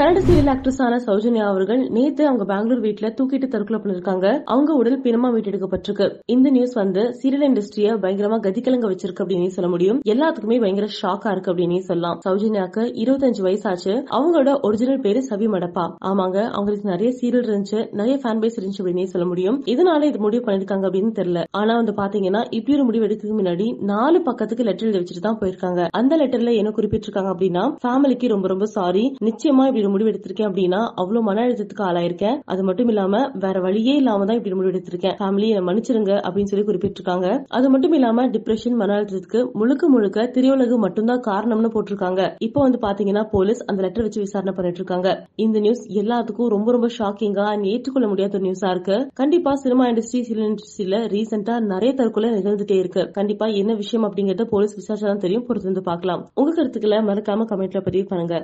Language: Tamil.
கன்னட சீரியல் ஆக்ட்ரஸான சௌஜன்யா அவர்கள் நேத்து அவங்க பெங்களூர் வீட்ல தூக்கிட்டு தற்கொலை பண்ணிருக்காங்க அவங்க உடல் பிணமா மீட்டெடுக்கப்பட்டிருக்கு இந்த நியூஸ் வந்து சீரியல் இண்டஸ்ட்ரிய பயங்கரமா கதிகலங்க வச்சிருக்கு அப்படின்னு சொல்ல முடியும். எல்லாத்துக்குமே பயங்கர ஷாக்கா இருக்கு அப்படின்னு சொல்லலாம். சௌஜன்யாக்கு இருபத்தஞ்சு வயசாச்சு. அவங்களோட ஒரிஜினல் பேரு சவி மடப்பா. ஆமாங்க அவங்களுக்கு நிறைய சீரியல் இருந்துச்சு. நிறைய ஃபேன் பேஸ் இருந்துச்சு அப்படின்னு சொல்ல முடியும். இதனால இது முடிவு பண்ணிருக்காங்க அப்படின்னு தெரியல. ஆனா வந்து பாத்தீங்கன்னா இப்படி ஒரு முடிவு எடுக்கிறதுக்கு முன்னாடி நாலு பக்கத்துக்கு லெட்டர் எழுதி வச்சுட்டு தான் போயிருக்காங்க. அந்த லெட்டர்ல என்ன குறிப்பிட்டிருக்காங்க அப்படின்னா ஃபேமிலிக்கு ரொம்ப ரொம்ப சாரி நிச்சயமா இப்படி முடிவெடுத்திருக்கேன் முடிவு அப்படின்னா அவ்வளவு மன அழுத்தத்துக்கு ஆளாயிருக்கேன். அது மட்டும் இல்லாம வேற வழியே இல்லாம தான் இப்படி முடிவெடுத்திருக்கேன். ஃபேமிலியை ஃபேமிலி என்ன மன்னிச்சிருங்க அப்படின்னு சொல்லி குறிப்பிட்டிருக்காங்க. அது மட்டும் இல்லாம டிப்ரெஷன் மன அழுத்தத்துக்கு முழுக்க முழுக்க திரையுலகு மட்டும்தான் காரணம்னு போட்டிருக்காங்க. இப்போ வந்து பாத்தீங்கன்னா போலீஸ் அந்த லெட்டர் வச்சு விசாரணை பண்ணிட்டு இருக்காங்க இந்த நியூஸ் எல்லாத்துக்கும் ரொம்ப ரொம்ப ஷாக்கிங்கா ஏற்றுக்கொள்ள முடியாத ஒரு நியூஸா இருக்கு. கண்டிப்பா சினிமா இண்டஸ்ட்ரி சில இண்டஸ்ட்ரியில ரீசெண்டா நிறைய தற்கொலை நிகழ்ந்துட்டே இருக்கு. கண்டிப்பா என்ன விஷயம் அப்படிங்கறத போலீஸ் விசாரிச்சா தான் தெரியும். பொறுத்து வந்து பார்க்கலாம். உங்க கருத்துக்களை மறக்காம கமெண்ட்ல பதிவு பண்ணுங்க.